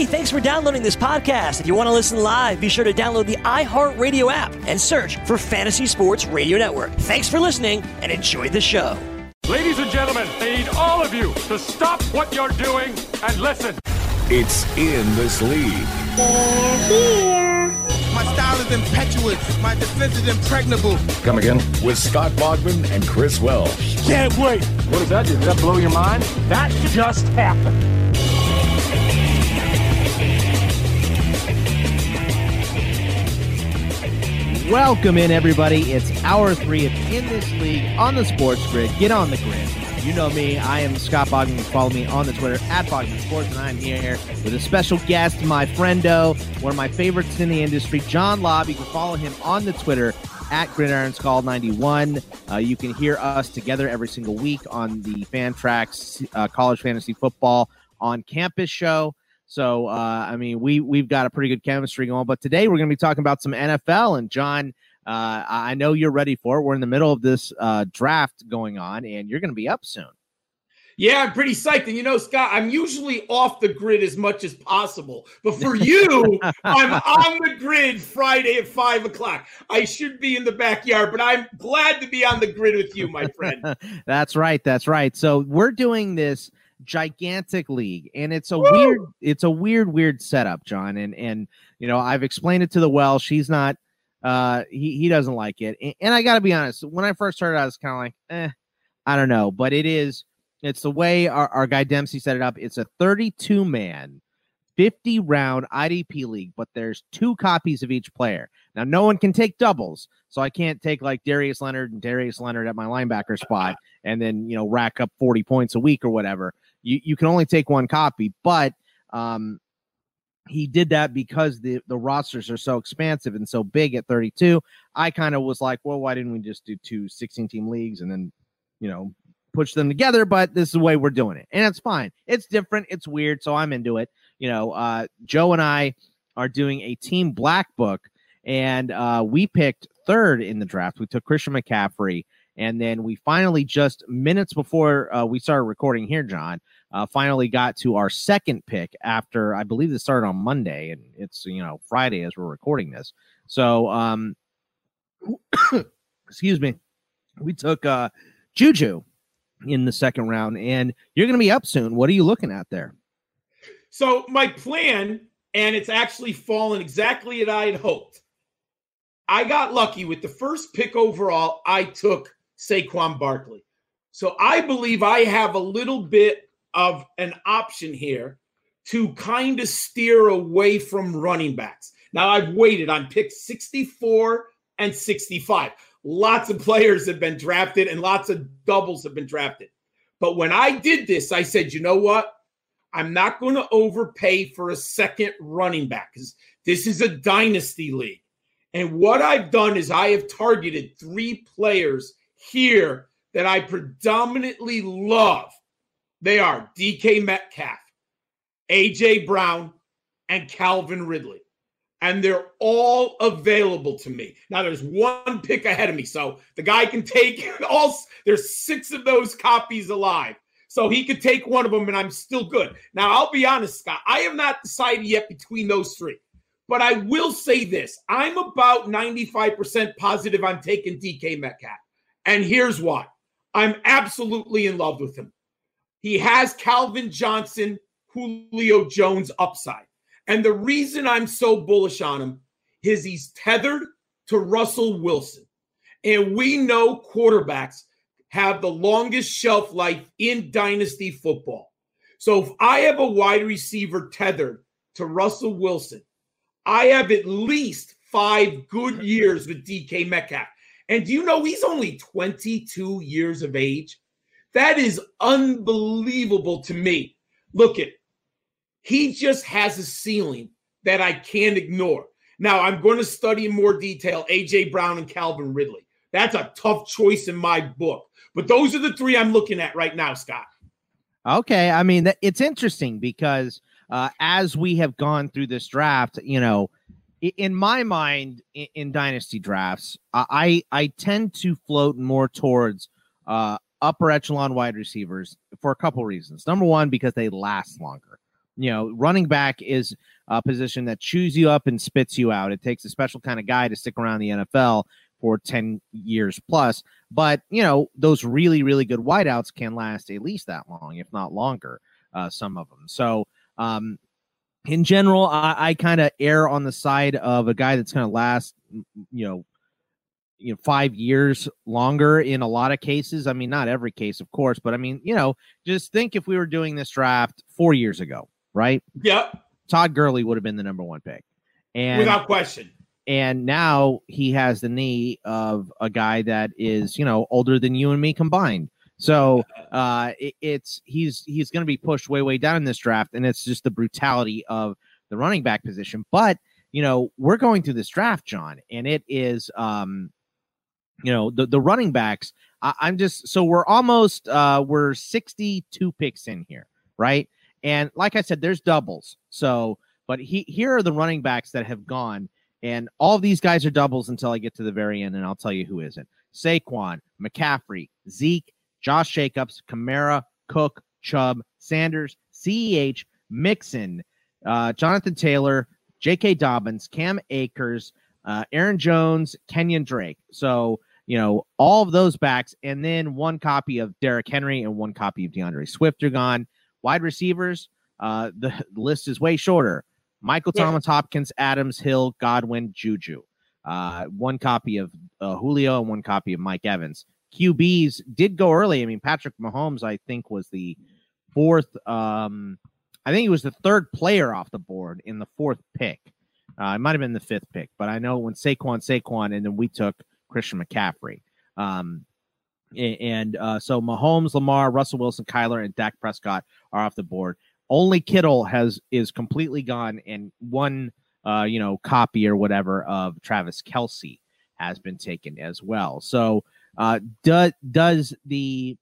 Hey, thanks for downloading this podcast. If you want to listen live, be sure to download the iHeartRadio app and search for Fantasy Sports Radio Network. Thanks for listening and enjoy the show. Ladies and gentlemen, I need all of you to stop what you're doing and listen. It's in this league. They're here. My style is impetuous. My defense is impregnable. Come again? With Scott Bogman and Chris Welsh. Can't wait. What does that do? Does that blow your mind? That just happened. Welcome in, everybody. It's hour three of In This League on the Sports Grid. Get on the grid. You know me. I am Scott Bogman. Follow me on the Twitter at Bogman Sports, and I'm here with a special guest, my friendo, one of my favorites in the industry, John Laub. You can follow him on the Twitter at Gridiron Skull 91. Uh, you can hear us together every single week on the Fantrax uh, College Fantasy Football on Campus show. So uh, I mean, we we've got a pretty good chemistry going. But today we're going to be talking about some NFL. And John, uh, I know you're ready for it. We're in the middle of this uh, draft going on, and you're going to be up soon. Yeah, I'm pretty psyched. And you know, Scott, I'm usually off the grid as much as possible. But for you, I'm on the grid Friday at five o'clock. I should be in the backyard, but I'm glad to be on the grid with you, my friend. that's right. That's right. So we're doing this gigantic league and it's a Woo! weird it's a weird weird setup john and and you know i've explained it to the well she's not uh he, he doesn't like it and, and i gotta be honest when i first started i was kind of like eh i don't know but it is it's the way our, our guy dempsey set it up it's a 32 man 50 round idp league but there's two copies of each player now no one can take doubles so i can't take like darius leonard and darius leonard at my linebacker spot and then you know rack up 40 points a week or whatever you, you can only take one copy, but um, he did that because the the rosters are so expansive and so big at 32. I kind of was like, well, why didn't we just do two 16 team leagues and then, you know, push them together? But this is the way we're doing it, and it's fine. It's different. It's weird, so I'm into it. You know, uh, Joe and I are doing a team black book, and uh, we picked third in the draft. We took Christian McCaffrey. And then we finally, just minutes before uh, we started recording here, John, uh, finally got to our second pick after I believe this started on Monday, and it's you know Friday as we're recording this. So, um, excuse me, we took uh, Juju in the second round, and you're going to be up soon. What are you looking at there? So my plan, and it's actually fallen exactly as I had hoped. I got lucky with the first pick overall. I took Saquon Barkley. So I believe I have a little bit of an option here to kind of steer away from running backs. Now I've waited on pick 64 and 65. Lots of players have been drafted and lots of doubles have been drafted. But when I did this, I said, you know what? I'm not going to overpay for a second running back because this is a dynasty league. And what I've done is I have targeted three players here that I predominantly love. They are DK Metcalf, AJ Brown, and Calvin Ridley. And they're all available to me. Now there's one pick ahead of me. So the guy can take all there's six of those copies alive. So he could take one of them and I'm still good. Now I'll be honest, Scott. I have not decided yet between those three. But I will say this. I'm about 95% positive I'm taking DK Metcalf. And here's why I'm absolutely in love with him. He has Calvin Johnson, Julio Jones upside. And the reason I'm so bullish on him is he's tethered to Russell Wilson. And we know quarterbacks have the longest shelf life in dynasty football. So if I have a wide receiver tethered to Russell Wilson, I have at least five good years with DK Metcalf. And do you know he's only 22 years of age? That is unbelievable to me. Look at he just has a ceiling that I can't ignore. Now I'm going to study in more detail AJ Brown and Calvin Ridley. That's a tough choice in my book. But those are the three I'm looking at right now, Scott. Okay, I mean it's interesting because uh, as we have gone through this draft, you know, in my mind, in, in dynasty drafts, I I tend to float more towards uh, upper echelon wide receivers for a couple reasons. Number one, because they last longer. You know, running back is a position that chews you up and spits you out. It takes a special kind of guy to stick around the NFL for 10 years plus. But, you know, those really, really good wideouts can last at least that long, if not longer, uh, some of them. So, um, in general, I, I kind of err on the side of a guy that's going to last, you know, you know, five years longer in a lot of cases. I mean, not every case, of course, but I mean, you know, just think if we were doing this draft four years ago, right? Yep. Todd Gurley would have been the number one pick. And without question. And now he has the knee of a guy that is, you know, older than you and me combined. So uh, it, it's he's he's going to be pushed way way down in this draft, and it's just the brutality of the running back position. But you know, we're going through this draft, John, and it is, um, you know, the the running backs. I, I'm just so we're almost uh, we're 62 picks in here, right? And like I said, there's doubles. So, but he here are the running backs that have gone, and all of these guys are doubles until I get to the very end, and I'll tell you who isn't. Saquon, McCaffrey, Zeke, Josh Jacobs, Kamara, Cook, Chubb, Sanders, CEH, Mixon, uh, Jonathan Taylor, J.K. Dobbins, Cam Akers, uh, Aaron Jones, Kenyon Drake. So, you know, all of those backs, and then one copy of Derrick Henry and one copy of D'Andre Swift are gone. Wide receivers, uh, the list is way shorter. Michael yeah. Thomas, Hopkins, Adams, Hill, Godwin, Juju. Uh, one copy of uh, Julio and one copy of Mike Evans. QBs did go early. I mean, Patrick Mahomes, I think, was the fourth. Um, I think he was the third player off the board in the fourth pick. Uh, it might have been the fifth pick, but I know when Saquon, Saquon, and then we took Christian McCaffrey. Um, and uh, so Mahomes, Lamar, Russell Wilson, Kyler, and Dak Prescott are off the board. Only Kittle has is completely gone, and one uh, you know copy or whatever of Travis Kelce has been taken as well. So uh, does does the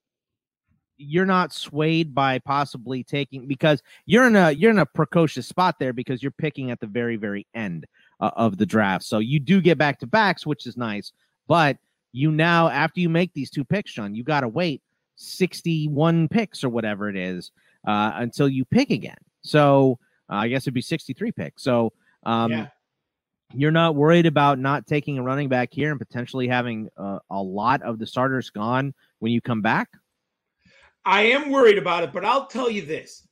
you're not swayed by possibly taking because you're in a you're in a precocious spot there because you're picking at the very very end uh, of the draft. So you do get back to backs, which is nice, but you now after you make these two picks, John, you got to wait 61 picks or whatever it is uh, until you pick again. So uh, I guess it'd be 63 picks. So um, yeah you're not worried about not taking a running back here and potentially having uh, a lot of the starters gone when you come back? I am worried about it, but I'll tell you this.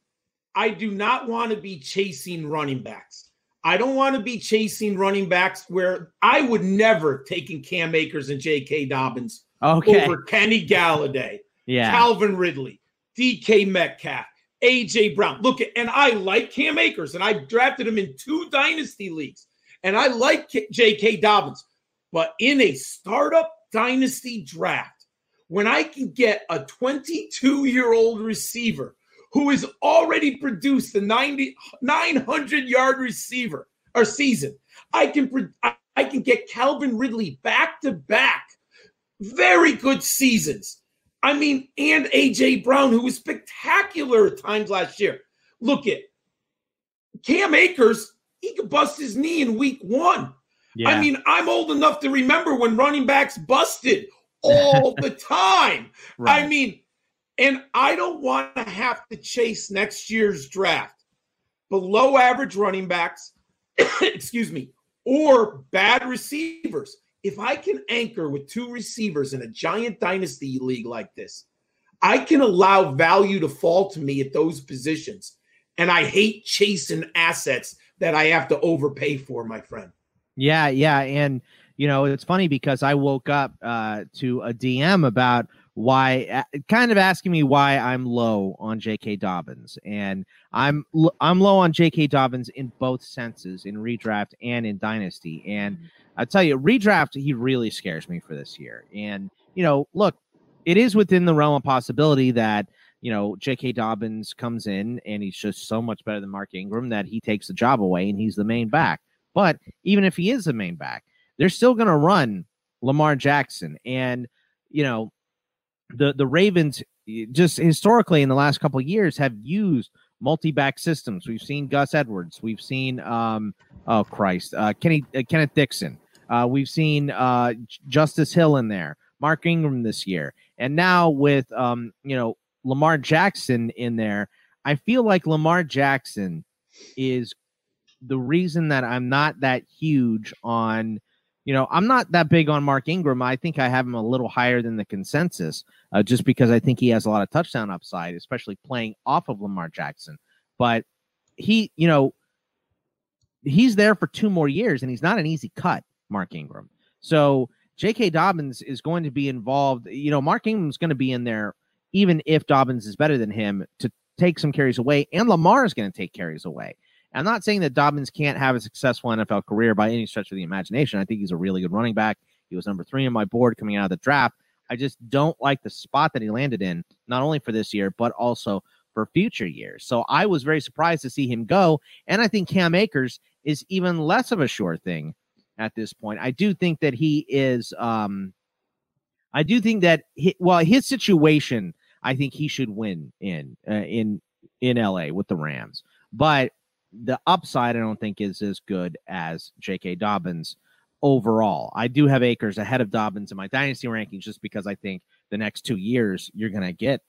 I do not want to be chasing running backs. I don't want to be chasing running backs where I would never taking Cam Akers and J.K. Dobbins okay. over Kenny Golladay, yeah. Calvin Ridley, DK Metcalf, AJ Brown. Look at and I like Cam Akers and I drafted him in two dynasty leagues. And I like J.K. Dobbins, but in a startup dynasty draft, when I can get a 22 year old receiver who has already produced a 90, 900 yard receiver or season, I can I can get Calvin Ridley back to back, very good seasons. I mean, and AJ Brown, who was spectacular at times last year. Look at Cam Akers he could bust his knee in week one. Yeah. I mean, I'm old enough to remember when running backs busted all the time. Right. I mean, and I don't want to have to chase next year's draft below average running backs, excuse me, or bad receivers. If I can anchor with two receivers in a giant dynasty league like this, I can allow value to fall to me at those positions. And I hate chasing assets that I have to overpay for, my friend. Yeah, yeah, and you know it's funny because I woke up uh, to a DM about why kind of asking me why I'm low on J.K. Dobbins, and I'm I'm low on J.K. Dobbins in both senses, in redraft and in dynasty. And I tell you, redraft he really scares me for this year. And you know, look, it is within the realm of possibility that you know J.K. Dobbins comes in and he's just so much better than Mark Ingram that he takes the job away and he's the main back. But even if he is the main back, they're still going to run Lamar Jackson, and you know the the Ravens just historically in the last couple years have used multi-back systems. We've seen Gus Edwards, we've seen um oh Christ, uh Kenny uh, Kenneth Dixon. Uh we've seen uh Justice Hill in there, Mark Ingram this year. And now with um you know Lamar Jackson in there, I feel like Lamar Jackson is the reason that I'm not that huge on you know, I'm not that big on Mark Ingram. I think I have him a little higher than the consensus, uh, just because I think he has a lot of touchdown upside, especially playing off of Lamar Jackson. But he, you know, he's there for two more years, and he's not an easy cut, Mark Ingram. So J.K. Dobbins is going to be involved. You know, Mark Ingram's going to be in there, even if Dobbins is better than him, to take some carries away, and Lamar is going to take carries away. I'm not saying that Dobbins can't have a successful NFL career by any stretch of the imagination. I think he's a really good running back. He was number three on my board coming out of the draft. I just don't like the spot that he landed in, not only for this year, but also for future years. So I was very surprised to see him go. And I think Cam Akers is even less of a sure thing at this point. I do think that he is, um, I do think that, he, well, his situation, I think he should win in, uh, in, in LA with the Rams. But the upside I don't think is as good as J.K. Dobbins overall. I do have Akers ahead of Dobbins in my dynasty rankings just because I think the next two years you're gonna get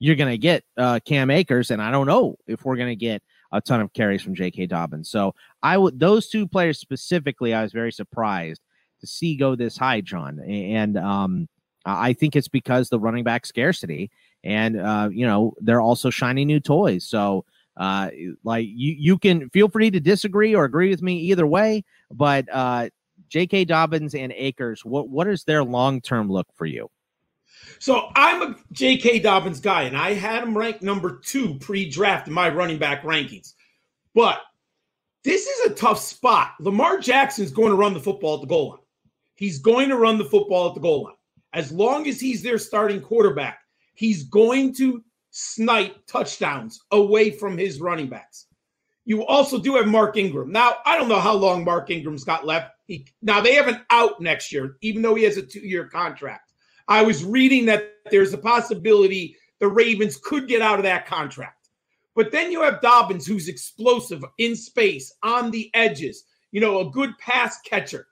you're gonna get uh, Cam Akers, and I don't know if we're gonna get a ton of carries from J.K. Dobbins. So I would those two players specifically, I was very surprised to see go this high, John, and um, I think it's because the running back scarcity, and uh, you know they're also shiny new toys. So uh, like you, you can feel free to disagree or agree with me either way. But uh, J.K. Dobbins and Akers, what what is their long term look for you? So I'm a J.K. Dobbins guy, and I had him ranked number two pre-draft in my running back rankings. But this is a tough spot. Lamar Jackson's going to run the football at the goal line. He's going to run the football at the goal line. As long as he's their starting quarterback, he's going to snipe touchdowns away from his running backs. You also do have Mark Ingram. Now, I don't know how long Mark Ingram's got left. He, now, they have an out next year, even though he has a two year contract. I was reading that there's a possibility the Ravens could get out of that contract. But then you have Dobbins, who's explosive in space, on the edges, you know, a good pass catcher.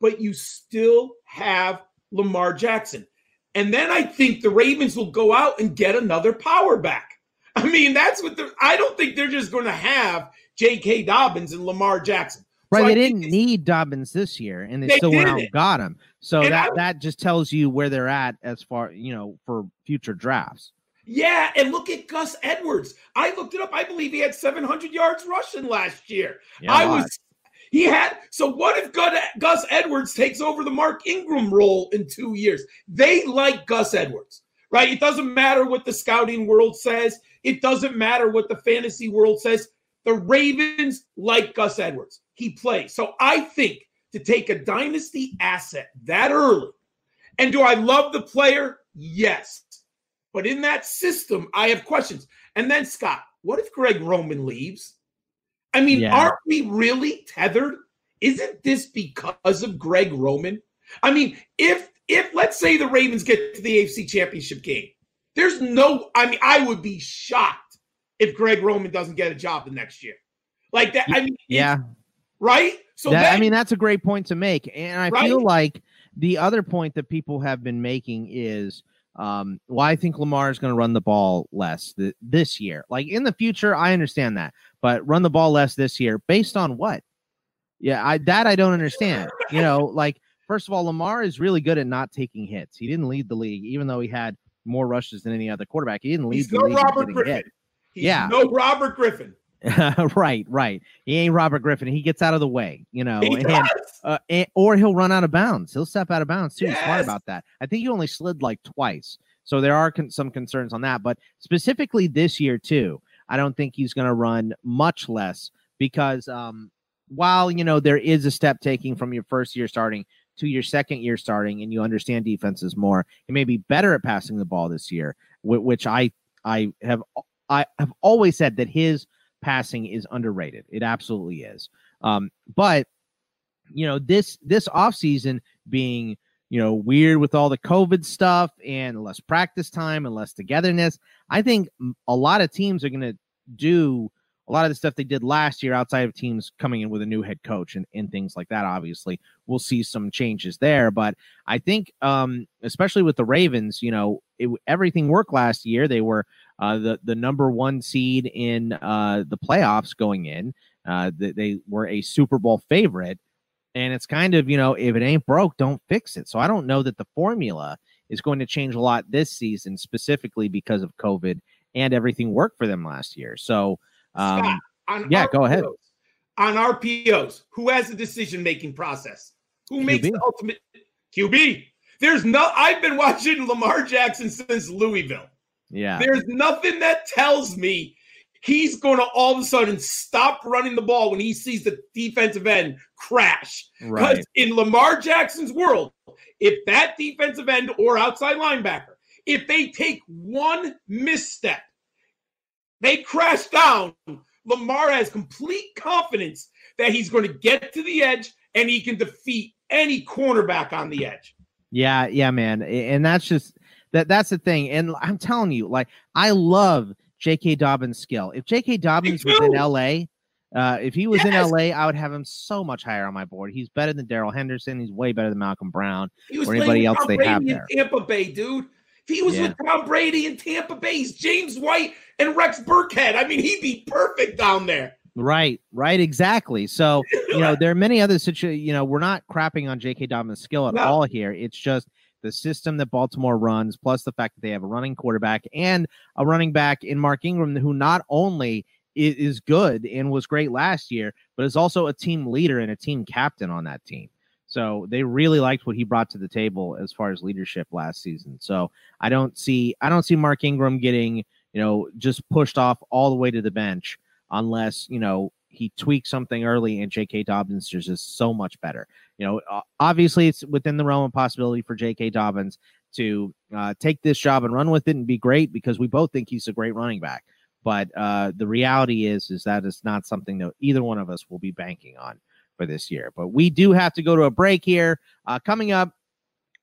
But you still have Lamar Jackson. And then I think the Ravens will go out and get another power back. I mean, that's what the I don't think they're just going to have J.K. Dobbins and Lamar Jackson. Right, so they didn't need Dobbins this year, and they, they still went out and got him. So and that I, that just tells you where they're at as far you know for future drafts. Yeah, and look at Gus Edwards. I looked it up. I believe he had 700 yards rushing last year. Yeah, I was he had so what if Gus Edwards takes over the Mark Ingram role in two years? They like Gus Edwards, right? It doesn't matter what the scouting world says. It doesn't matter what the fantasy world says. The Ravens like Gus Edwards. He plays. So I think to take a dynasty asset that early, and do I love the player? Yes. But in that system, I have questions. And then, Scott, what if Greg Roman leaves? I mean, yeah. aren't we really tethered? Isn't this because of Greg Roman? I mean, if if let's say the Ravens get to the AFC Championship game, there's no. I mean, I would be shocked if Greg Roman doesn't get a job the next year. Like that. I mean, yeah, right. So that, then, I mean, that's a great point to make, and I right? feel like the other point that people have been making is um, well, I think Lamar is going to run the ball less th- this year. Like in the future, I understand that, but run the ball less this year based on what? Yeah, I that I don't understand. You know, like first of all, Lamar is really good at not taking hits. He didn't lead the league, even though he had more rushes than any other quarterback. He didn't lead He's the no league. Robert Griffin. He's yeah, no Robert Griffin. right, right. He ain't Robert Griffin. He gets out of the way, you know, he and, uh, and, or he'll run out of bounds. He'll step out of bounds too. Yes. He's smart about that. I think he only slid like twice So there are con- some concerns on that. But specifically this year, too, I don't think he's going to run much less because um, while, you know, there is a step taking from your first year starting to your second year starting and you understand defenses more, he may be better at passing the ball this year, which I I have I have always said that his passing is underrated. It absolutely is. Um, but you know, this this offseason being you know, weird with all the COVID stuff and less practice time and less togetherness. I think a lot of teams are going to do a lot of the stuff they did last year outside of teams coming in with a new head coach and, and things like that. Obviously, we'll see some changes there. But I think, um, especially with the Ravens, you know, it, everything worked last year. They were uh, the, the number one seed in uh, the playoffs going in. Uh, they, they were a Super Bowl favorite. And it's kind of, you know, if it ain't broke, don't fix it. So I don't know that the formula is going to change a lot this season, specifically because of COVID and everything worked for them last year. So, um, Scott, yeah, RPOs, go ahead. On RPOs, who has the decision making process? Who QB. makes the ultimate QB? There's no, I've been watching Lamar Jackson since Louisville. Yeah. There's nothing that tells me he's going to all of a sudden stop running the ball when he sees the defensive end crash. Because right. in Lamar Jackson's world, if that defensive end or outside linebacker, if they take one misstep, they crash down. Lamar has complete confidence that he's going to get to the edge and he can defeat any cornerback on the edge. Yeah, yeah, man. And that's just that that's the thing. And I'm telling you, like I love J.K. Dobbins' skill. If J.K. Dobbins was in L.A., uh, if he was yes. in L.A., I would have him so much higher on my board. He's better than Darrell Henderson. He's way better than Malcolm Brown or anybody else they have there. Tampa Bay, dude. If he was yeah. with Tom Brady in Tampa Bay, he's James White and Rex Burkhead. I mean, he'd be perfect down there. Right, right, exactly. So, you know, there are many other situations. You know, we're not crapping on J.K. Dobbins' skill at no. all here. It's just the system that Baltimore runs, plus the fact that they have a running quarterback and a running back in Mark Ingram, who not only is good and was great last year, but is also a team leader and a team captain on that team. So they really liked what he brought to the table as far as leadership last season. So I don't see I don't see Mark Ingram getting, you know, just pushed off all the way to the bench unless, you know, he tweaks something early and J.K. Dobbins is just so much better. You know, obviously it's within the realm of possibility for J.K. Dobbins to uh, take this job and run with it and be great because we both think he's a great running back. But uh, the reality is, is that it's not something that either one of us will be banking on for this year. But we do have to go to a break here. Uh, coming up,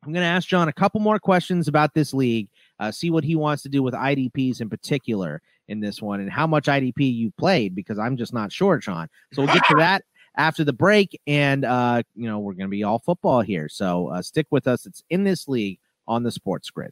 I'm going to ask John a couple more questions about this league, uh, see what he wants to do with IDPs in particular in this one and how much IDP you played because I'm just not sure, John. So we'll get to that after the break. And, uh, you know, we're going to be all football here. So uh, stick with us. It's in this league on the sports grid.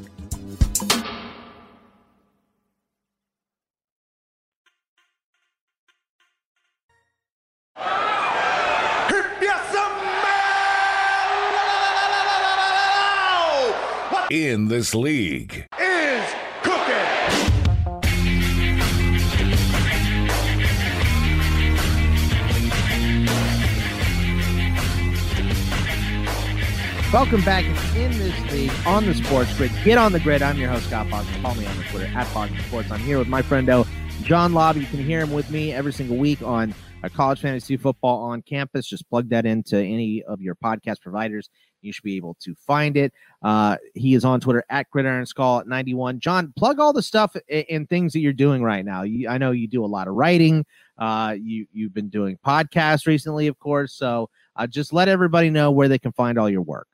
In this league. Is cooking. Welcome back in this league on the Sports Grid. Get on the grid. I'm your host, Scott Bogman. Follow me on the Twitter at Bogman Sports. I'm here with my friendo, John Laub. You can hear him with me every single week on a college fantasy football on campus. Just plug that into any of your podcast providers. You should be able to find it. Uh, he is on Twitter at Gridiron Skull at 91. John, plug all the stuff and things that you're doing right now. You, I know you do a lot of writing. Uh, you you've been doing podcasts recently, of course. So uh, just let everybody know where they can find all your work.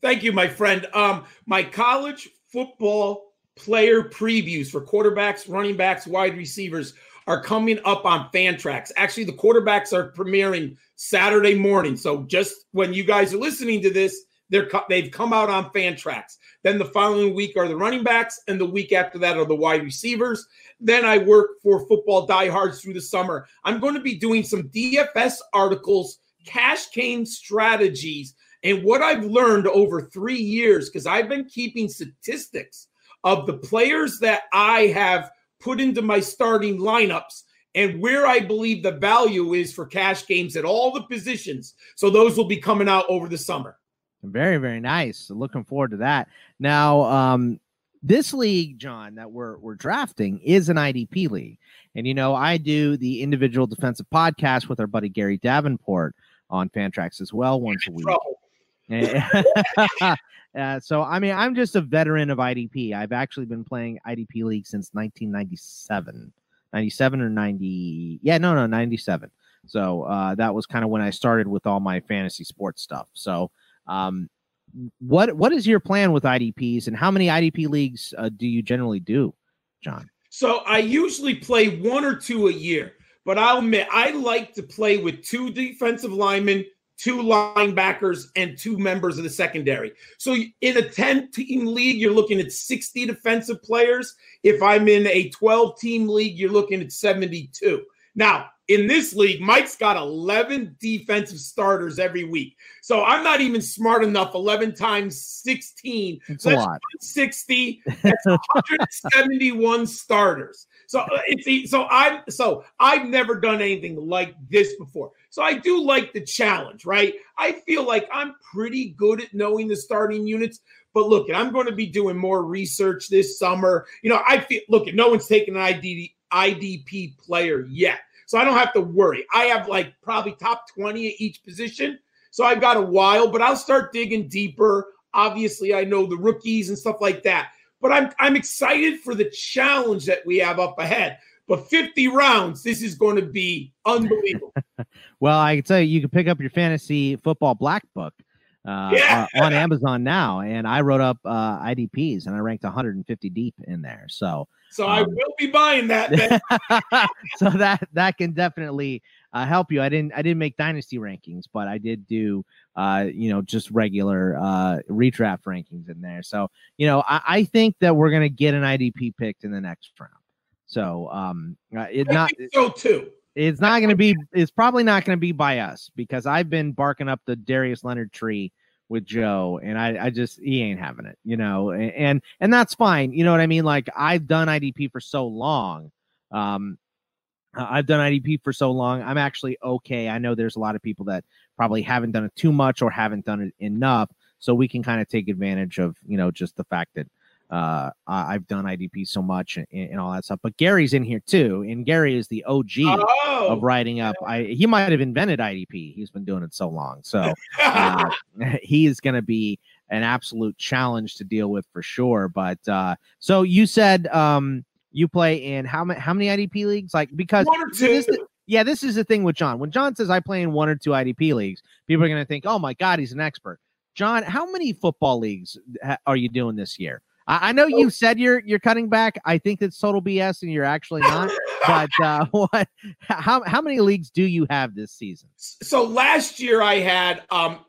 Thank you, my friend. Um, my college football player previews for quarterbacks, running backs, wide receivers are coming up on Fantrax. Actually, the quarterbacks are premiering Saturday morning. So just when you guys are listening to this, they're they've come out on Fantrax. Then the following week are the running backs, and the week after that are the wide receivers. Then I work for Football Diehards through the summer. I'm going to be doing some DFS articles, cash game strategies and what I've learned over three years, because I've been keeping statistics of the players that I have put into my starting lineups and where I believe the value is for cash games at all the positions. So those will be coming out over the summer. Very, very nice. Looking forward to that. Now, um, this league, John, that we're we're drafting is an IDP league. And you know, I do the individual defensive podcast with our buddy Gary Davenport on Fantrax as well once a week. uh, so I mean, I'm just a veteran of IDP. I've actually been playing IDP League since 1997, 97 or 90. Yeah, no, no, 97. So uh, that was kind of when I started with all my fantasy sports stuff. So, um, what what is your plan with IDPs, and how many IDP leagues uh, do you generally do, John? So I usually play one or two a year, but I'll admit I like to play with two defensive linemen, two linebackers, and two members of the secondary. So in a 10 team league, you're looking at 60 defensive players. If I'm in a 12 team league, you're looking at 72. Now, in this league, Mike's got 11 defensive starters every week. So I'm not even smart enough. 11 times 16. It's a lot. 60. That's 171 starters. So uh, it's so I'm so I've never done anything like this before. So I do like the challenge, right? I feel like I'm pretty good at knowing the starting units. But look, I'm going to be doing more research this summer. You know, I feel look, no one's taken an ID, IDP player yet. So I don't have to worry. I have like probably top 20 at each position. So I've got a while, but I'll start digging deeper. Obviously, I know the rookies and stuff like that. But I'm I'm excited for the challenge that we have up ahead. But 50 rounds, this is going to be unbelievable. well, I can tell you, you can pick up your fantasy football black book uh, yeah. uh, on Amazon now, and I wrote up uh, IDPs and I ranked 150 deep in there. So, so um, I will be buying that. so that that can definitely uh, help you. I didn't I didn't make dynasty rankings, but I did do uh, you know just regular uh, redraft rankings in there. So you know I, I think that we're gonna get an IDP picked in the next round. So um, uh, it not so too. It's not going to be. It's probably not going to be by us because I've been barking up the Darius Leonard tree with Joe, and I, I just he ain't having it, you know, and, and and that's fine. You know what I mean? Like I've done IDP for so long. Um, I've done IDP for so long. I'm actually okay. I know there's a lot of people that probably haven't done it too much or haven't done it enough, so we can kind of take advantage of you know just the fact that uh, I've done IDP so much and, and, all that stuff. But Gary's in here too, and Gary is the OG oh, of writing up. I he might have invented IDP. He's been doing it so long, so uh, he is going to be an absolute challenge to deal with for sure. But uh, so you said um, you play in how many how many IDP leagues? Like because this, yeah, this is the thing with John. When John says I play in one or two IDP leagues, people are going to think, "Oh my God, he's an expert." John, how many football leagues are you doing this year? I, I know you said you're you're cutting back. I think that's total BS, and you're actually not. but uh, what? How how many leagues do you have this season? So last year I had um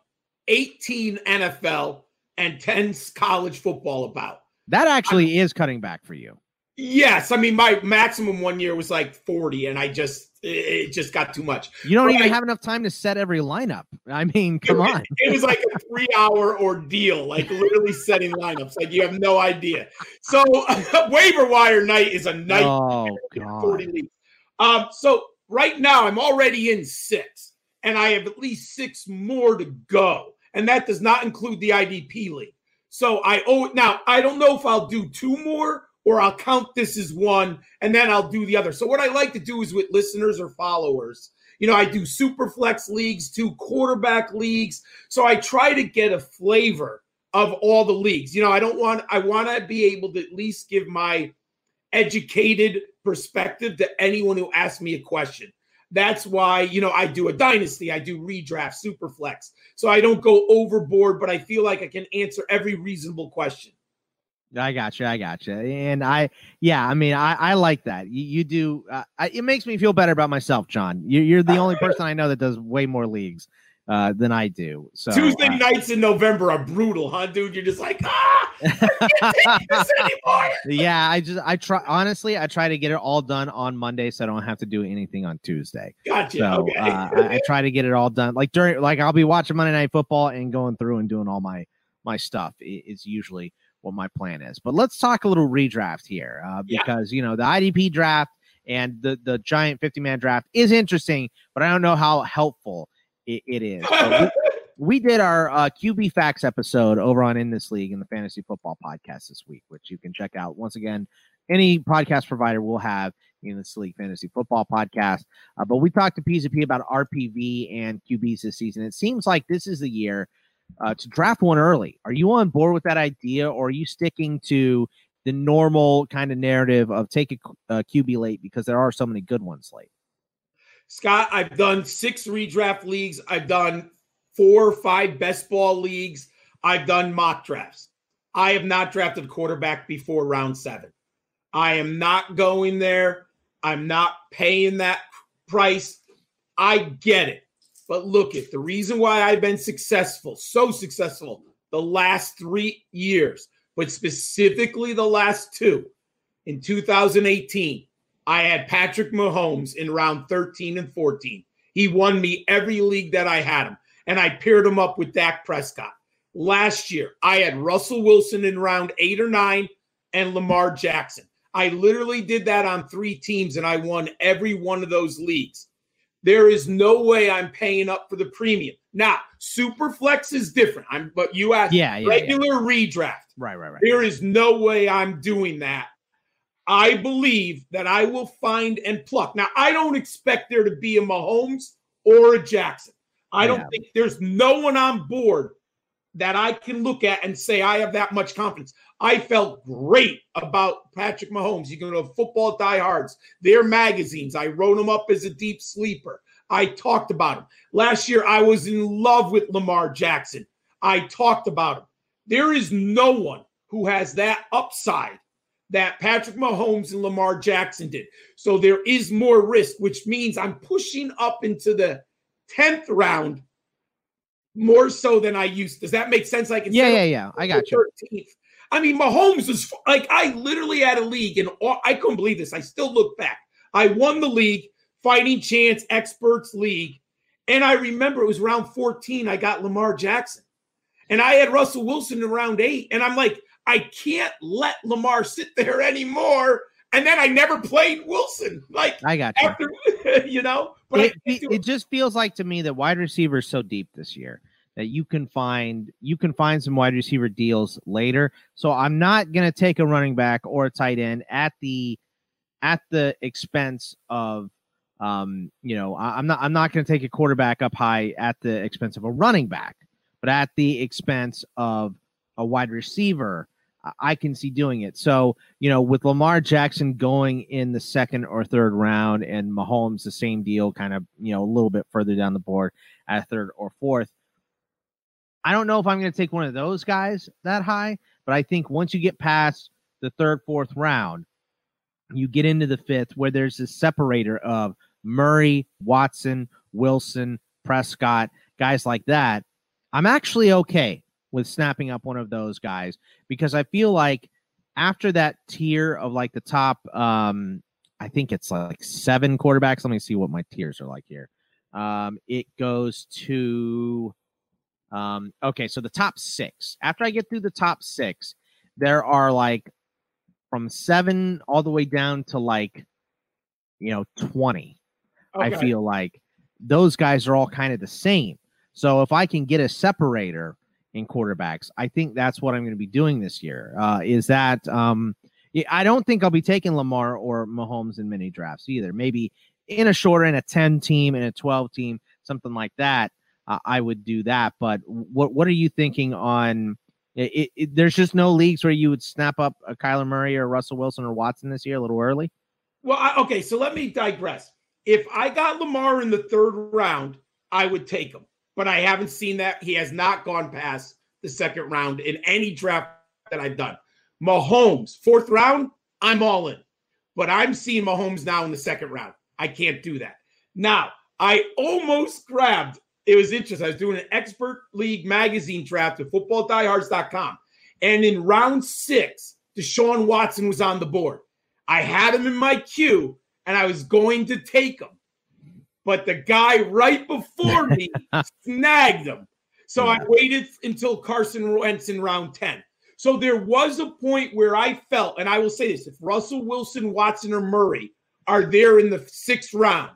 18 NFL and 10 college football about. That actually is cutting back for you. Yes, I mean my maximum one year was like 40 and I just it just got too much. You don't But even I- have enough time to set every lineup. I mean, come on. It was like a three hour ordeal, like literally setting lineups. Like you have no idea. So waiver wire night is a night. Oh god. 40 leagues. Um, so right now I'm already in six, and I have at least six more to go. And that does not include the IDP league. So I owe it now. I don't know if I'll do two more or I'll count this as one and then I'll do the other. So what I like to do is with listeners or followers, you know, I do super flex leagues, two quarterback leagues. So I try to get a flavor of all the leagues. You know, I don't want I want to be able to at least give my educated perspective to anyone who asks me a question. That's why, you know, I do a dynasty, I do redraft, super flex. So I don't go overboard, but I feel like I can answer every reasonable question. I got you. I got you. And I, yeah, I mean, I, I like that. You, you do. Uh, I, it makes me feel better about myself, John. You, you're the only person I know that does way more leagues uh, than I do. So Tuesday uh, nights in November are brutal, huh, dude? You're just like, ah, I can't take this anymore. yeah, I just, I try. Honestly, I try to get it all done on Monday, so I don't have to do anything on Tuesday. Gotcha. So okay. uh, I, I try to get it all done. Like during, like I'll be watching Monday Night Football and going through and doing all my my stuff. i- Is usually what my plan is. But let's talk a little redraft here uh, Yeah. because you know the IDP draft and the the giant fifty man draft is interesting, but I don't know how helpful it, it is. So we, we did our uh, QB facts episode over on In This League in the Fantasy Football Podcast this week, which you can check out once again. Any podcast provider will have in this league fantasy football podcast. Uh, but we talked to PZP about RPV and QBs this season. It seems like this is the year uh, to draft one early. Are you on board with that idea, or are you sticking to the normal kind of narrative of take a, uh, QB late because there are so many good ones late? Scott, I've done six redraft leagues. I've done four or five best ball leagues. I've done mock drafts. I have not drafted a quarterback before round seven. I am not going there. I'm not paying that price. I get it. But look at the reason why I've been successful, so successful the last three years, but specifically the last two in 2018. I had Patrick Mahomes in round 13 and 14. He won me every league that I had him, and I paired him up with Dak Prescott. Last year, I had Russell Wilson in round eight or nine and Lamar Jackson. I literally did that on three teams, and I won every one of those leagues. There is no way I'm paying up for the premium. Now, Superflex is different. I'm but you asked Yeah, yeah, yeah. regular redraft. Right, right, right. There is no way I'm doing that. I believe that I will find and pluck. Now, I don't expect there to be a Mahomes or a Jackson. I don't think there's no one on board that I can look at and say I have that much confidence. I felt great about Patrick Mahomes. You can go to football diehards, their magazines. I wrote him up as a deep sleeper. I talked about him. Last year, I was in love with Lamar Jackson. I talked about him. There is no one who has that upside that Patrick Mahomes and Lamar Jackson did. So there is more risk, which means I'm pushing up into the 10th round more so than I used. Does that make sense? Like Yeah, yeah, yeah. I got you. 13th. I mean, Mahomes is like I literally had a league, and all, I couldn't believe this. I still look back. I won the league, Fighting Chance Experts League, and I remember it was round 14. I got Lamar Jackson, and I had Russell Wilson in round eight, and I'm like, I can't let Lamar sit there anymore. And then I never played Wilson, like I got you. after you know. But it, I, it, it just feels like to me that wide receiver is so deep this year that you can find you can find some wide receiver deals later. So I'm not gonna take a running back or a tight end at the at the expense of um you know I, I'm not I'm not gonna take a quarterback up high at the expense of a running back, but at the expense of a wide receiver. I- can see doing it. So, you know, with Lamar Jackson going in the second or third round and Mahomes the same deal, kind of, you know, a little bit further down the board at third or fourth. I don't know if I'm going to take one of those guys that high, But I think once you get past the third, fourth round, you get into the fifth where there's this separator of Murray, Watson, Wilson, Prescott, guys like that. I'm actually okay with snapping up one of those guys because I feel like after that tier of like the top, um, I think it's like seven quarterbacks. Let me see what my tiers are like here. Um, it goes to, um, okay, so the top six. After I get through the top six, there are like from seven all the way down to like, you know, 20. I feel like those guys are all kind of the same. So if I can get a separator in quarterbacks, I think that's what I'm going to be doing this year. Uh, is that um, I don't think I'll be taking Lamar or Mahomes in many drafts either. Maybe in a shorter, in a 10 team, in a 12 team, something like that. Uh, I would do that. But what what are you thinking on? It, it, there's just no leagues where you would snap up a Kyler Murray or Russell Wilson or Watson this year a little early. Well, I, okay, so let me digress. If I got Lamar in the third round, I would take him. But I haven't seen that. He has not gone past the second round in any draft that I've done. Mahomes, fourth round, I'm all in. But I'm seeing Mahomes now in the second round. I can't do that. Now, I almost grabbed, it was interesting. I was doing an expert league magazine draft at footballdiehards.com. And in round six, Deshaun Watson was on the board. I had him in my queue and I was going to take him. But the guy right before me snagged him. So I waited until Carson Wentz in round 10. So there was a point where I felt, and I will say this if Russell Wilson, Watson, or Murray are there in the sixth round,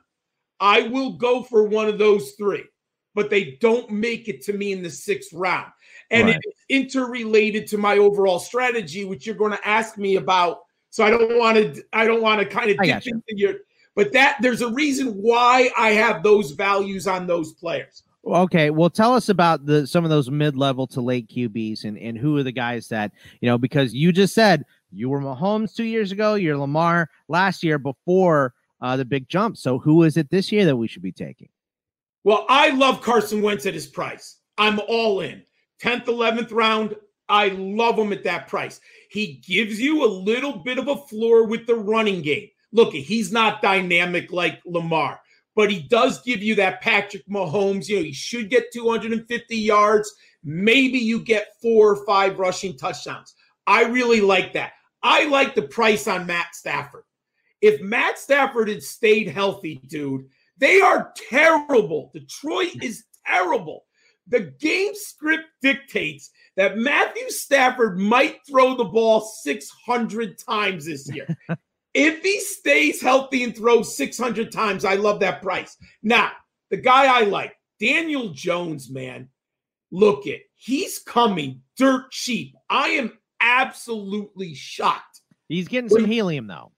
I will go for one of those three, but they don't make it to me in the sixth round. And Right. it's interrelated to my overall strategy, which you're going to ask me about. So I don't want to, I don't want to kind of dip into your, but that there's a reason why I have those values on those players. Okay, well, tell us about the some of those mid-level to late QBs and and who are the guys that you know because you just said you were Mahomes two years ago, you're Lamar last year before uh, the big jump. So who is it this year that we should be taking? Well, I love Carson Wentz at his price. I'm all in. 10th, 11th round. I love him at that price. He gives you a little bit of a floor with the running game. Look, he's not dynamic like Lamar, but he does give you that Patrick Mahomes. You know, he should get 250 yards. Maybe you get four or five rushing touchdowns. I really like that. I like the price on Matt Stafford. If Matt Stafford had stayed healthy, dude, they are terrible. Detroit is terrible. The game script dictates that Matthew Stafford might throw the ball 600 times this year. if he stays healthy and throws 600 times, I love that price. Now, the guy I like, Daniel Jones, man, look it. He's coming dirt cheap. I am absolutely shocked. He's getting some helium though.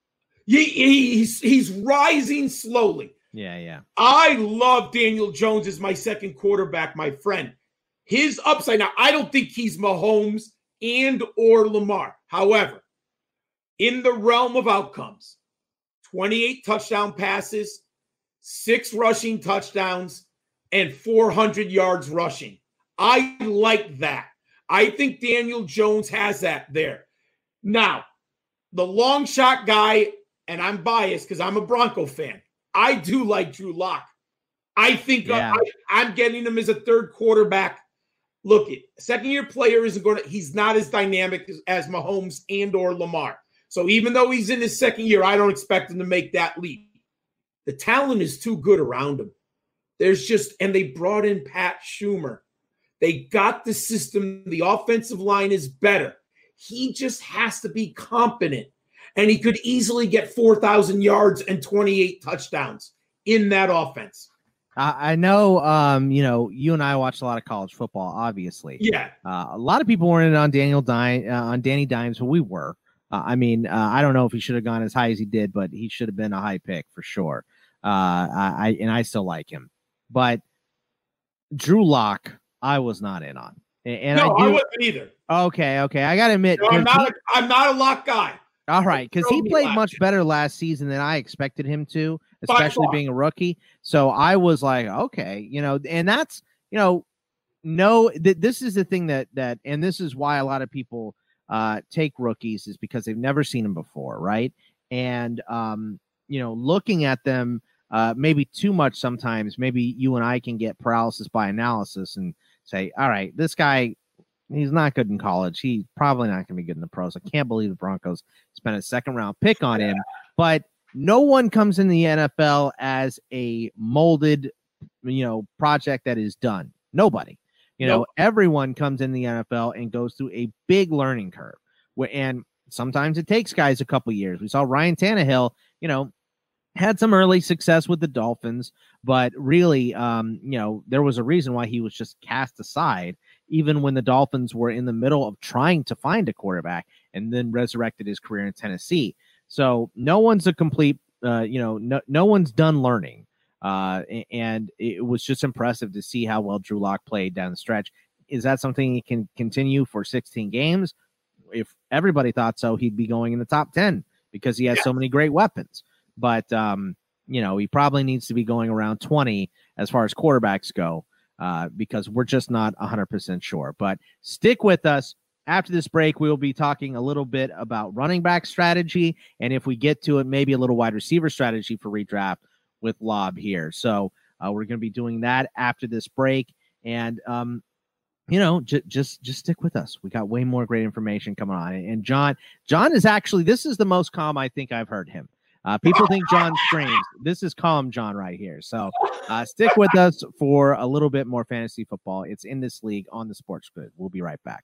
He, he's he's rising slowly. Yeah, yeah. I love Daniel Jones as my second quarterback, my friend. His upside now, I don't think he's Mahomes and or Lamar. However, in the realm of outcomes, 28 touchdown passes, six rushing touchdowns, and 400 yards rushing. I like that. I think Daniel Jones has that there. Now, the long shot guy, and I'm biased because I'm a Bronco fan. I do like Drew Lock. I think uh, Yeah. I, am getting him as a third quarterback. Look, it second year player isn't going to. He's not as dynamic as, as Mahomes and or Lamar. So even though he's in his second year, I don't expect him to make that leap. The talent is too good around him. There's just, and they brought in Pat Shurmur. They got the system. The offensive line is better. He just has to be competent. And he could easily get 4,000 yards and 28 touchdowns in that offense. I know, um, you know, you and I watch a lot of college football, obviously. Yeah. Uh, a lot of people weren't in on Daniel Dime, uh, on Danny Dimes, but we were. Uh, I mean, uh, I don't know if he should have gone as high as he did, but he should have been a high pick for sure. Uh, I, I and I still like him, but Drew Lock, I was not in on. And no, I I, do. wasn't either. okay, okay, I gotta admit, No, I'm not. A, I'm not a lock guy. all right, because he played much better last season than I expected him to, especially being a rookie. So I was like, okay, you know, and that's you know, no, th- this is the thing that that, and this is why a lot of people uh, take rookies is because they've never seen them before, right? And um, you know, looking at them uh, maybe too much sometimes. Maybe you and I can get paralysis by analysis and say, all right, this guy, he's not good in college. He's probably not going to be good in the pros. I can't believe the Broncos spent a second round pick on him. But no one comes in the NFL as a molded, you know, project that is done. Nobody. You know, everyone comes in the NFL and goes through a big learning curve. And sometimes it takes guys a couple years. We saw Ryan Tannehill, you know, had some early success with the Dolphins, but really, um, you know, there was a reason why he was just cast aside, even when the Dolphins were in the middle of trying to find a quarterback, and then resurrected his career in Tennessee. So no one's a complete, uh, you know, no, no one's done learning. Uh, and it was just impressive to see how well Drew Lock played down the stretch. Is that something he can continue for 16 games? If everybody thought so, he'd be going in the top 10 because he has yeah. so many great weapons. But um, you know, he probably needs to be going around 20 as far as quarterbacks go, uh, because we're just not 100% sure. But stick with us. After this break, we will be talking a little bit about running back strategy. And if we get to it, maybe a little wide receiver strategy for redraft with Laub here. So uh, we're going to be doing that after this break. And um, you know, j- just just stick with us. We got way more great information coming on. And John, John is actually this is the most calm I think I've heard him. Uh, people think John screams. This is calm John right here. So uh, stick with us for a little bit more fantasy football. It's in this league on the Sports Grid. We'll be right back.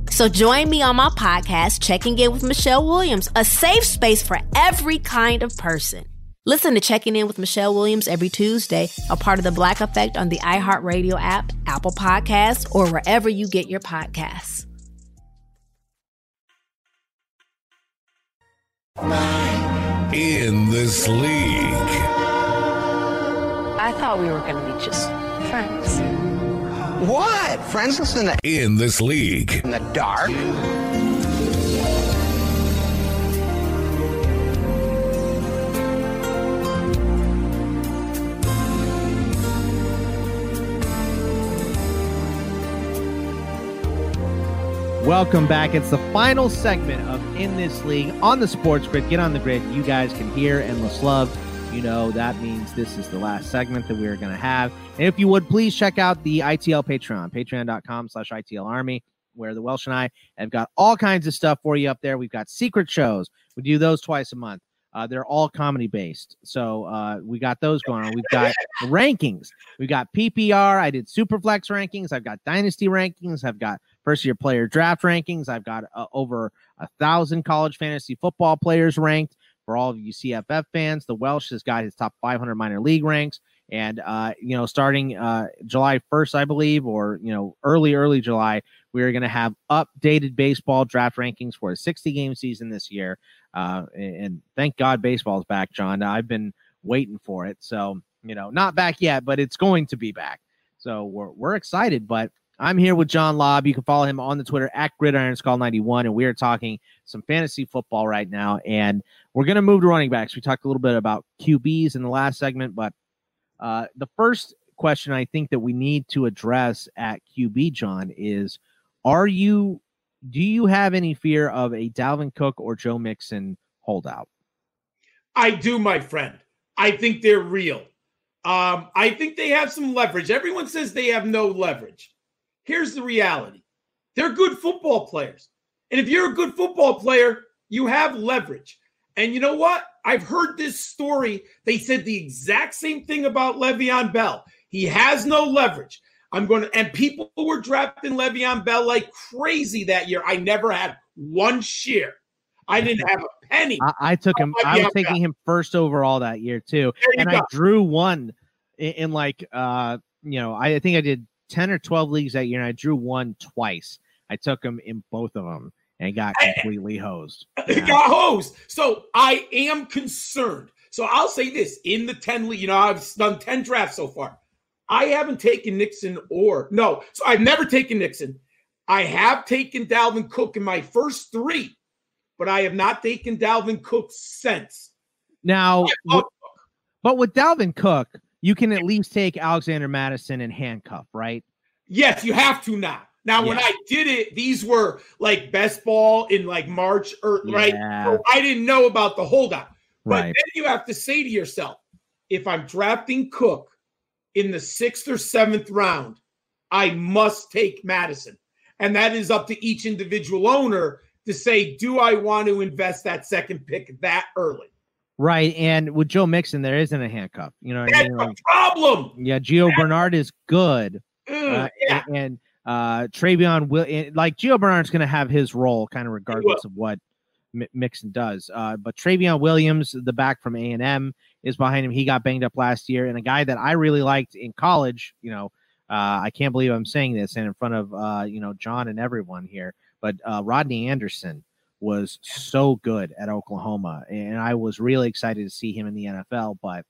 So join me on my podcast, Checking In with Michelle Williams, a safe space for every kind of person. Listen to Checking In with Michelle Williams every Tuesday, a part of the Black Effect on the iHeartRadio app, Apple Podcasts, or wherever you get your podcasts. In this league. I thought we were going to be just friends. What? Friends in the in this league. In the dark. Welcome back. It's the final segment of In This League on the Sports Grid. Get on the grid. You guys can hear endless love. You know that means this is the last segment that we're going to have. And if you would, please check out the ITL Patreon, patreon.com slash ITL Army, where the Welsh and I have got all kinds of stuff for you up there. We've got secret shows. We do those twice a month. Uh, they're all comedy based. So uh, we got those going on. We've got rankings. We got PPR. I did Superflex rankings. I've got Dynasty rankings. I've got first year player draft rankings. I've got uh, over a thousand college fantasy football players ranked. For all of you CFF fans, the Welsh has got his top 500 minor league ranks. And, uh, you know, starting uh, July 1st, I believe, or, you know, early, early July, we are going to have updated baseball draft rankings for a 60 game season this year. Uh, and thank God baseball's back, John. I've been waiting for it. So, you know, not back yet, but it's going to be back. So we're, we're excited. But I'm here with John Laub. You can follow him on the Twitter at Gridiron Skull 91. And we are talking some fantasy football right now. And we're going to move to running backs. We talked a little bit about QBs in the last segment, but uh, the first question I think that we need to address at QB, John, is are you do you have any fear of a Dalvin Cook or Joe Mixon holdout? I do, my friend. I think they're real. Um, I think they have some leverage. Everyone says they have no leverage. Here's the reality they're good football players. And if you're a good football player, you have leverage. And you know what? I've heard this story. They said the exact same thing about Le'Veon Bell. He has no leverage. I'm going to, and people were drafting Le'Veon Bell like crazy that year. I never had one share. I didn't have a penny. I, I took him. I was taking him first overall that year too, and go. I drew one in, in, like uh, you know, I think I did ten or twelve leagues that year, and I drew one twice. I took him in both of them and got completely hosed. Yeah. got hosed. So I am concerned. So I'll say this: in the ten, league, you know, I've done ten drafts so far. I haven't taken Mixon or no, so I've never taken Mixon. I have taken Dalvin Cook in my first three, but I have not taken Dalvin Cook since. Now, but with Dalvin Cook, you can at least take Alexander Mattison and handcuff, right? Yes, you have to now. Now, yeah. when I did it, these were like best ball in like March er, or yeah. right. So I didn't know about the holdout. But right. then you have to say to yourself, if I'm drafting Cook in the sixth or seventh round, I must take Mattison. And that is up to each individual owner to say, do I want to invest that second pick that early? Right. And with Joe Mixon, there isn't a handcuff. You know what That's I mean? Like, problem. Yeah. Gio That's Bernard is good. Mm, uh, yeah. And, and uh Trayveon will like Gio Bernard's going to have his role kind of regardless of what M- Mixon does. Uh, but Trayveon Williams, the back from A and M, is behind him. He got banged up last year, and a guy that I really liked in college. You know, uh, I can't believe I'm saying this and in front of uh, you know John and everyone here, but uh, Rodney Anderson was so good at Oklahoma, and I was really excited to see him in the NFL. But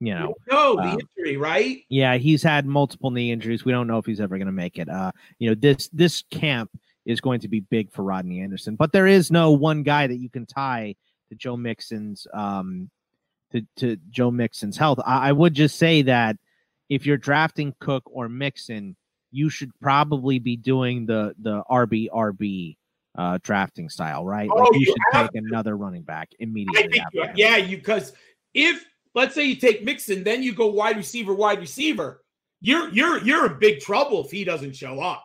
you know, no, the injury, right? Yeah, he's had multiple knee injuries. We don't know if he's ever going to make it. Uh, you know, this this camp is going to be big for Rodney Anderson, but there is no one guy that you can tie to Joe Mixon's um to, to Joe Mixon's health. I, I would just say that if you're drafting Cook or Mixon, you should probably be doing the the RB RB uh, drafting style, right? Oh, like you, you should take to. another running back immediately. Think, yeah, you because if let's say you take Mixon, then you go wide receiver, wide receiver. You're you're you're in big trouble if he doesn't show up.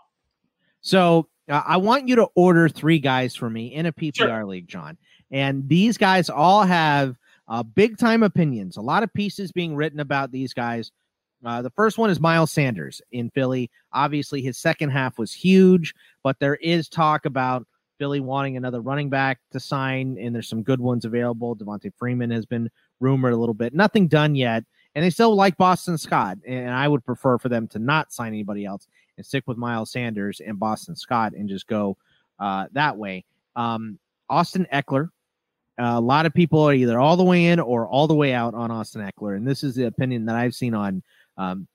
So uh, I want you to order three guys for me in a PPR sure. league, John. And these guys all have uh, big time opinions. A lot of pieces being written about these guys. Uh, the first one is Miles Sanders in Philly. Obviously, his second half was huge, but there is talk about Philly wanting another running back to sign, and there's some good ones available. Devonta Freeman has been rumored a little bit. Nothing done yet, and they still like Boston Scott, and I would prefer for them to not sign anybody else and stick with Miles Sanders and Boston Scott and just go uh, that way. Um, Austin Ekeler. Uh, a lot of people are either all the way in or all the way out on Austin Ekeler. and this is the opinion that I've seen on um,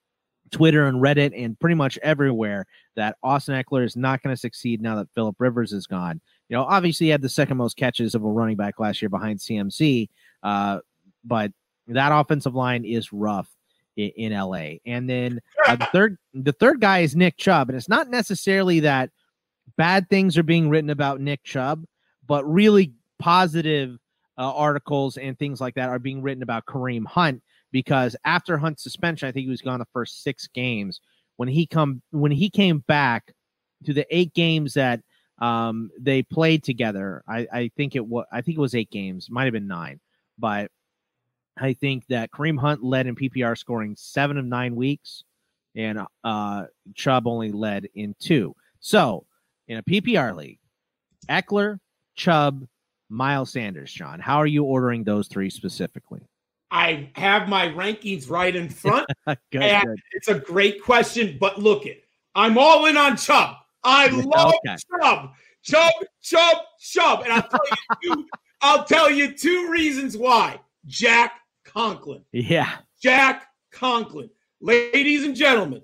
Twitter and Reddit and pretty much everywhere that Austin Ekeler is not going to succeed now that Philip Rivers is gone. You know, obviously he had the second most catches of a running back last year behind CMC, uh, but that offensive line is rough in, in LA. And then uh, the third, the third guy is Nick Chubb, and it's not necessarily that bad things are being written about Nick Chubb, but really positive uh, articles and things like that are being written about Kareem Hunt because after Hunt's suspension, I think he was gone the first six games. When he come when he came back to the eight games that um, they played together, I, I think it was I think it was eight games, might have been nine, but I think that Kareem Hunt led in PPR scoring seven of nine weeks, and uh, Chubb only led in two. So in a PPR league, Ekeler, Chubb, Miles Sanders, John. How are you ordering those three specifically? I have my rankings right in front. good, and good. it's a great question, but look it. I'm all in on Chubb. I love Okay. Chubb. Chubb, Chubb, Chubb. And I'll tell you two, I'll tell you two reasons why. Jack Conklin. Yeah. Jack Conklin. Ladies and gentlemen,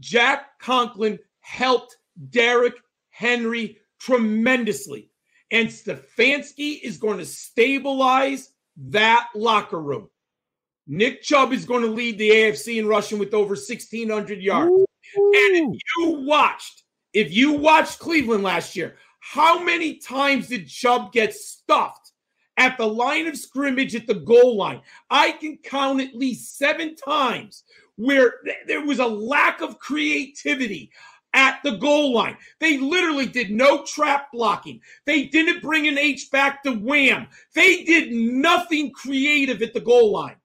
Jack Conklin helped Derrick Henry tremendously. And Stefanski is going to stabilize that locker room. Nick Chubb is going to lead the AFC in rushing with over 1,600 yards. Ooh. And if you watched, if you watched Cleveland last year, how many times did Chubb get stuffed at the line of scrimmage at the goal line? I can count at least seven times where there was a lack of creativity at the goal line. They literally did no trap blocking. They didn't bring an H back to wham. They did nothing creative at the goal line.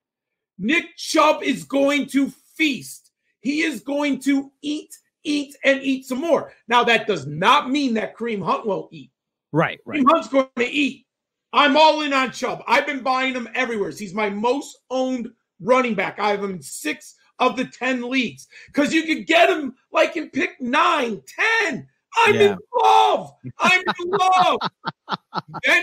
Nick Chubb is going to feast. He is going to eat, eat, and eat some more. Now, that does not mean that Kareem Hunt won't eat. Right, right. Kareem Hunt's going to eat. I'm all in on Chubb. I've been buying him everywhere. He's my most owned running back. I have him in six of the 10 leagues because you could get him like in pick nine, 10. I'm yeah. in love. I'm in love.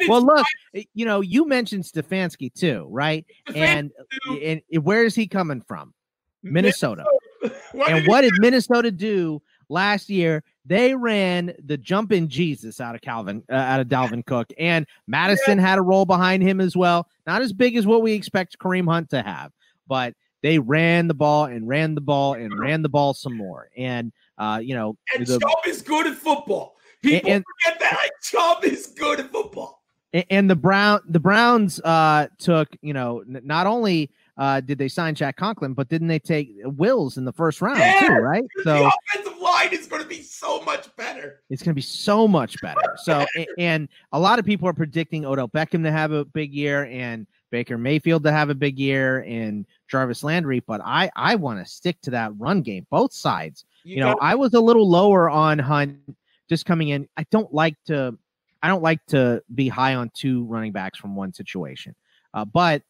well, look, eh, you know, you mentioned Stefanski too, right? Stefanski and, eh, too. and eh, where is he coming from? Minnesota. Minnesota. and what did Minnesota do last year? They ran the jumping Jesus out of Calvin, uh, out of Dalvin Cook, and Mattison yeah. had a role behind him as well. Not as big as what we expect Kareem Hunt to have, but they ran the ball and ran the ball and ran the ball some more. And uh, you know, and the, Chubb is good at football. People and, forget that like, Chubb is good at football. And, and the Brown, the Browns uh, took, you know, not only uh, did they sign Jack Conklin, but didn't they take Wills in the first round yeah, too? Right. So the offensive line is going to be so much better. It's going to be so much better. So, and a lot of people are predicting Odell Beckham to have a big year and Baker Mayfield to have a big year and Jarvis Landry, but I I want to stick to that run game, both sides. You, you know, I was a little lower on Hunt just coming in. I don't like to I don't like to be high on two running backs from one situation. Uh, but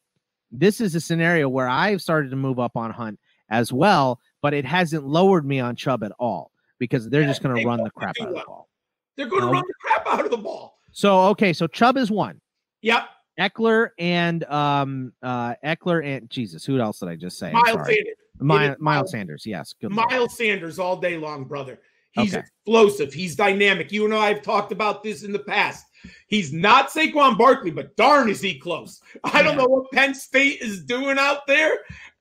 this is a scenario where I've started to move up on Hunt as well, but it hasn't lowered me on Chubb at all because they're yeah, just going to run the crap out of the ball. They're going to um, run the crap out of the ball. So okay, so Chubb is one. Yep. Ekeler and um uh Ekeler and Jesus, who else did I just say? Miles Sanders. Miles, Miles Sanders, yes. Good Miles Lord. Sanders all day long, brother. He's okay. explosive. He's dynamic. You and I have talked about this in the past. He's not Saquon Barkley, but darn is he close. I don't know what Penn State is doing out there.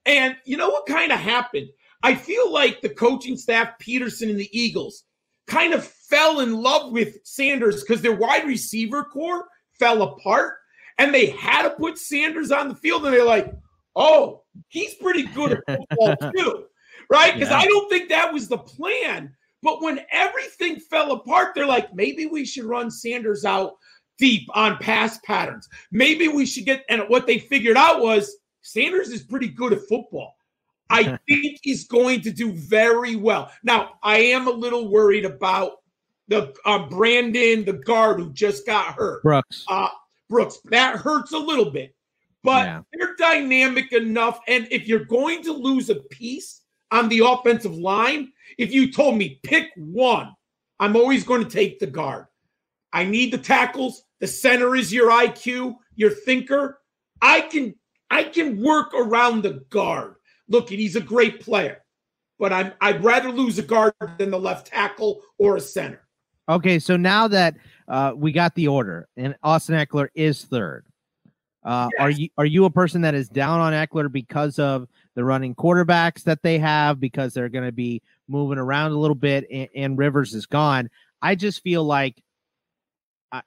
And you know what kind of happened? I feel like the coaching staff, Pederson and the Eagles, kind of fell in love with Sanders because their wide receiver corps fell apart and they had to put Sanders on the field, and they're like, oh, he's pretty good at football too, right? Because yeah. I don't think that was the plan. But when everything fell apart, they're like, maybe we should run Sanders out deep on pass patterns. Maybe we should get, and what they figured out was Sanders is pretty good at football. I think he's going to do very well. Now, I am a little worried about the uh, Brandon, the guard who just got hurt. Brooks. Uh, Brooks. That hurts a little bit, but yeah. they're dynamic enough. And if you're going to lose a piece on the offensive line, if you told me pick one, I'm always going to take the guard. I need the tackles. The center is your IQ, your thinker. I can I can work around the guard. Look, he's a great player, but I'm I'd rather lose a guard than the left tackle or a center. Okay, so now that uh, we got the order, and Austin Ekeler is third. Uh, yes. Are you are you a person that is down on Ekeler because of the running quarterbacks that they have because they're going to be moving around a little bit and, and, Rivers is gone? I just feel like I,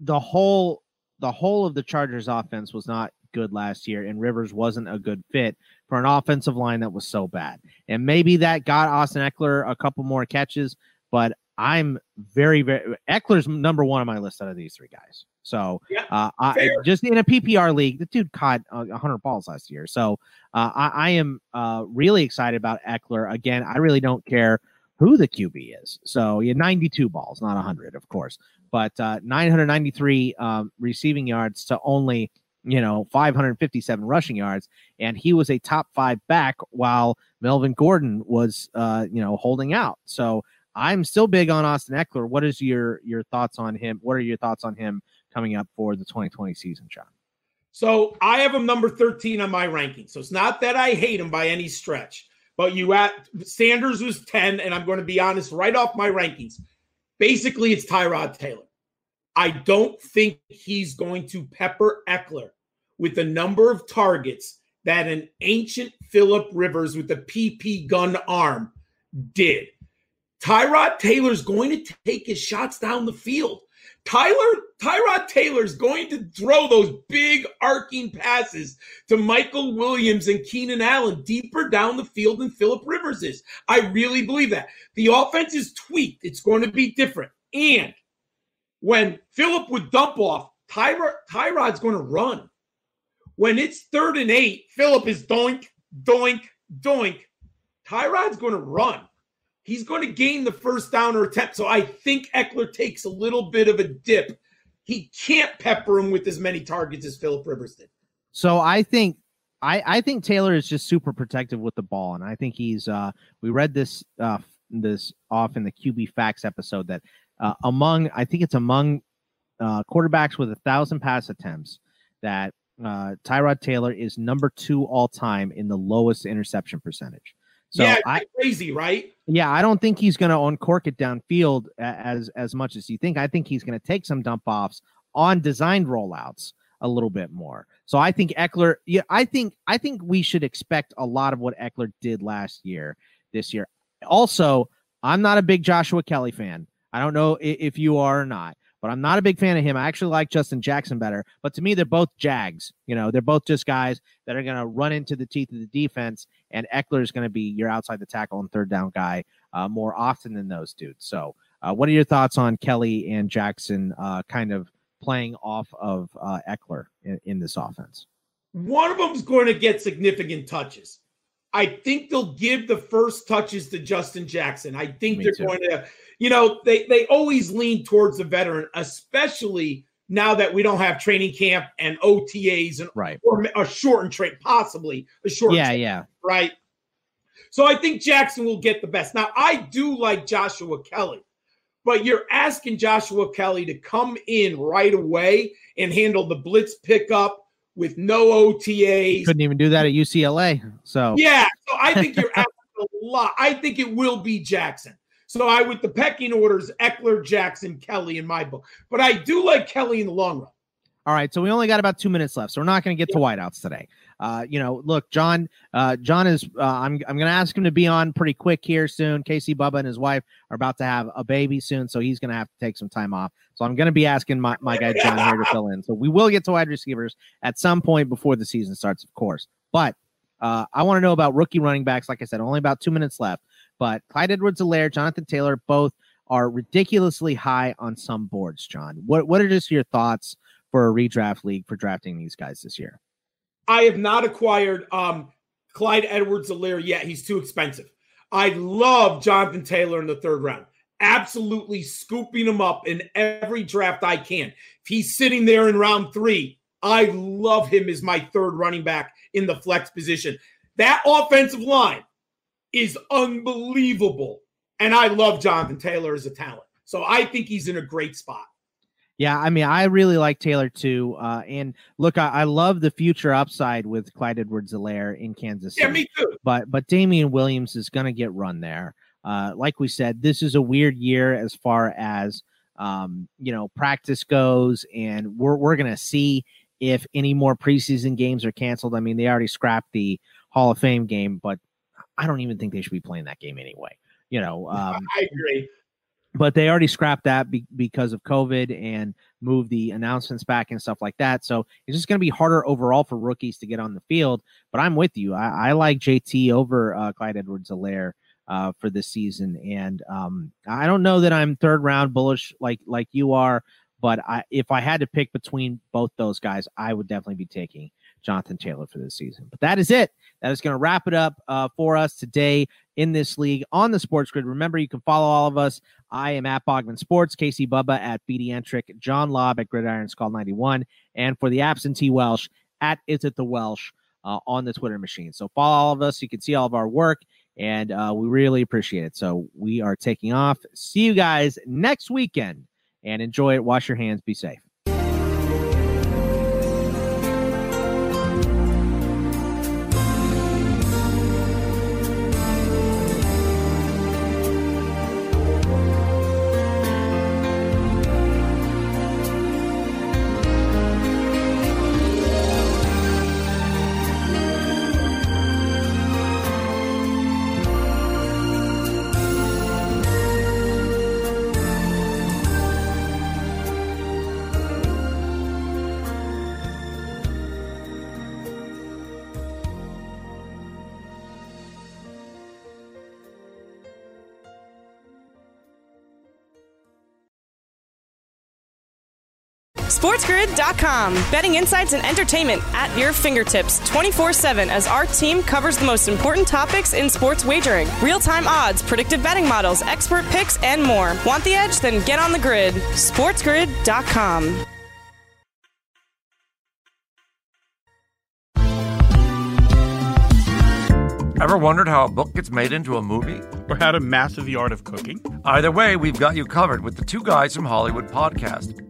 the whole the whole of the Chargers offense was not good last year, and Rivers wasn't a good fit for an offensive line that was so bad. And maybe that got Austin Ekeler a couple more catches, but I'm very, very Ekeler's number one on my list out of these three guys. So, yeah, uh, I, just in a PPR league, the dude caught uh, 100 balls last year. So, uh, I, I, am uh, really excited about Ekeler. Again, I really don't care who the QB is. So, yeah, 92 balls, not 100, of course, but uh, 993 um, receiving yards to only you know 557 rushing yards and he was a top five back while melvin gordon was uh you know holding out so I'm still big on Austin Ekeler. What is your your thoughts on him? What are your thoughts on him coming up for the 2020 season, John? So I have him number 13 on my ranking. So it's not that I hate him by any stretch, but you at Sanders was 10, and I'm going to be honest, right off my rankings. Basically, it's Tyrod Taylor. I don't think he's going to pepper Ekeler with the number of targets that an ancient Philip Rivers with a PP gun arm did. Tyrod Taylor's going to take his shots down the field. Tyler Tyrod Taylor's going to throw those big arcing passes to Michael Williams and Keenan Allen deeper down the field than Philip Rivers is. I really believe that. The offense is tweaked. It's going to be different. And when Philip would dump off, Tyrod, Tyrod's going to run. When it's third and eight, Philip is doink, doink, doink. Tyrod's going to run. He's going to gain the first down or attempt. So I think Ekeler takes a little bit of a dip. He can't pepper him with as many targets as Philip Rivers did. So I think I, I think Taylor is just super protective with the ball, and I think he's. Uh, we read this uh, this off in the QB Facts episode that uh, among I think it's among uh, quarterbacks with a thousand pass attempts that uh, Tyrod Taylor is number two all time in the lowest interception percentage. So yeah, I, crazy, right? Yeah, I don't think he's going to uncork it downfield as as much as you think. I think he's going to take some dump offs on designed rollouts a little bit more. So I think Ekeler. Yeah, I think I think we should expect a lot of what Ekeler did last year this year. Also, I'm not a big Joshua Kelley fan. I don't know if you are or not but I'm not a big fan of him. I actually like Justin Jackson better. But to me, they're both Jags. You know, they're both just guys that are going to run into the teeth of the defense, and Ekeler is going to be your outside the tackle and third down guy uh, more often than those dudes. So, uh, what are your thoughts on Kelley and Jackson uh, kind of playing off of uh, Ekeler in, in this offense? One of them's going to get significant touches. I think they'll give the first touches to Justin Jackson. I think Me they're too. going to you know, they they always lean towards the veteran, especially now that we don't have training camp and OTAs and right or a shortened train, possibly a short. Yeah, train, yeah, right. So I think Jackson will get the best. Now I do like Joshua Kelley, but you're asking Joshua Kelley to come in right away and handle the blitz pickup with no OTAs. Couldn't even do that at UCLA. So yeah, so I think you're asking a lot. I think it will be Jackson. So I, with the pecking orders, Ekeler, Jackson, Kelley in my book. But I do like Kelley in the long run. All right, so we only got about two minutes left, so we're not going to get to whiteouts today. Uh, you know, look, John. Uh, John is. Uh, I'm. I'm going to ask him to be on pretty quick here soon. Casey Bubba and his wife are about to have a baby soon, so he's going to have to take some time off. So I'm going to be asking my, my guy John here to fill in. So we will get to wide receivers at some point before the season starts, of course. But uh, I want to know about rookie running backs. Like I said, only about two minutes left. But Clyde Edwards-Helaire, Jonathan Taylor, both are ridiculously high on some boards, John. What what are just your thoughts for a redraft league for drafting these guys this year? I have not acquired um Clyde Edwards-Helaire yet. He's too expensive. I love Jonathan Taylor in the third round. Absolutely scooping him up in every draft I can. If he's sitting there in round three, I love him as my third running back in the flex position. That offensive line is unbelievable. And I love Jonathan Taylor as a talent. So I think he's in a great spot. Yeah, I mean, I really like Taylor too. Uh, and look, I, I, love the future upside with Clyde Edwards-Helaire in Kansas City. Yeah, me too. But but Damien Williams is going to get run there. Uh, like we said, this is a weird year as far as um, you know practice goes, and we're we're going to see if any more preseason games are canceled. I mean, they already scrapped the Hall of Fame game, but I don't even think they should be playing that game anyway. You know, um, I agree. But they already scrapped that be- because of COVID and moved the announcements back and stuff like that. So it's just going to be harder overall for rookies to get on the field. But I'm with you. I, I like JT over uh, Clyde Edwards-Helaire uh, for this season, and um, I don't know that I'm third round bullish like like you are. But I, if I had to pick between both those guys, I would definitely be taking Jonathan Taylor for this season. But that is it. That is going to wrap it up uh, for us today in this league on the Sports Grid. Remember, you can follow all of us. I am at Bogman Sports, Casey Bubba at BD Entrick, John Laub at Gridiron Skull 91, and for the absentee Welsh at Is It the Welsh uh, on the Twitter machine. So follow all of us. You can see all of our work, and uh, we really appreciate it. So we are taking off. See you guys next weekend and enjoy it. Wash your hands. Be safe. SportsGrid.com. Betting insights and entertainment at your fingertips 24 7 as our team covers the most important topics in sports wagering real time odds, predictive betting models, expert picks, and more. Want the edge? Then get on the grid. SportsGrid.com. Ever wondered how a book gets made into a movie? Or how to master the art of cooking? Either way, we've got you covered with the Two Guys from Hollywood podcast.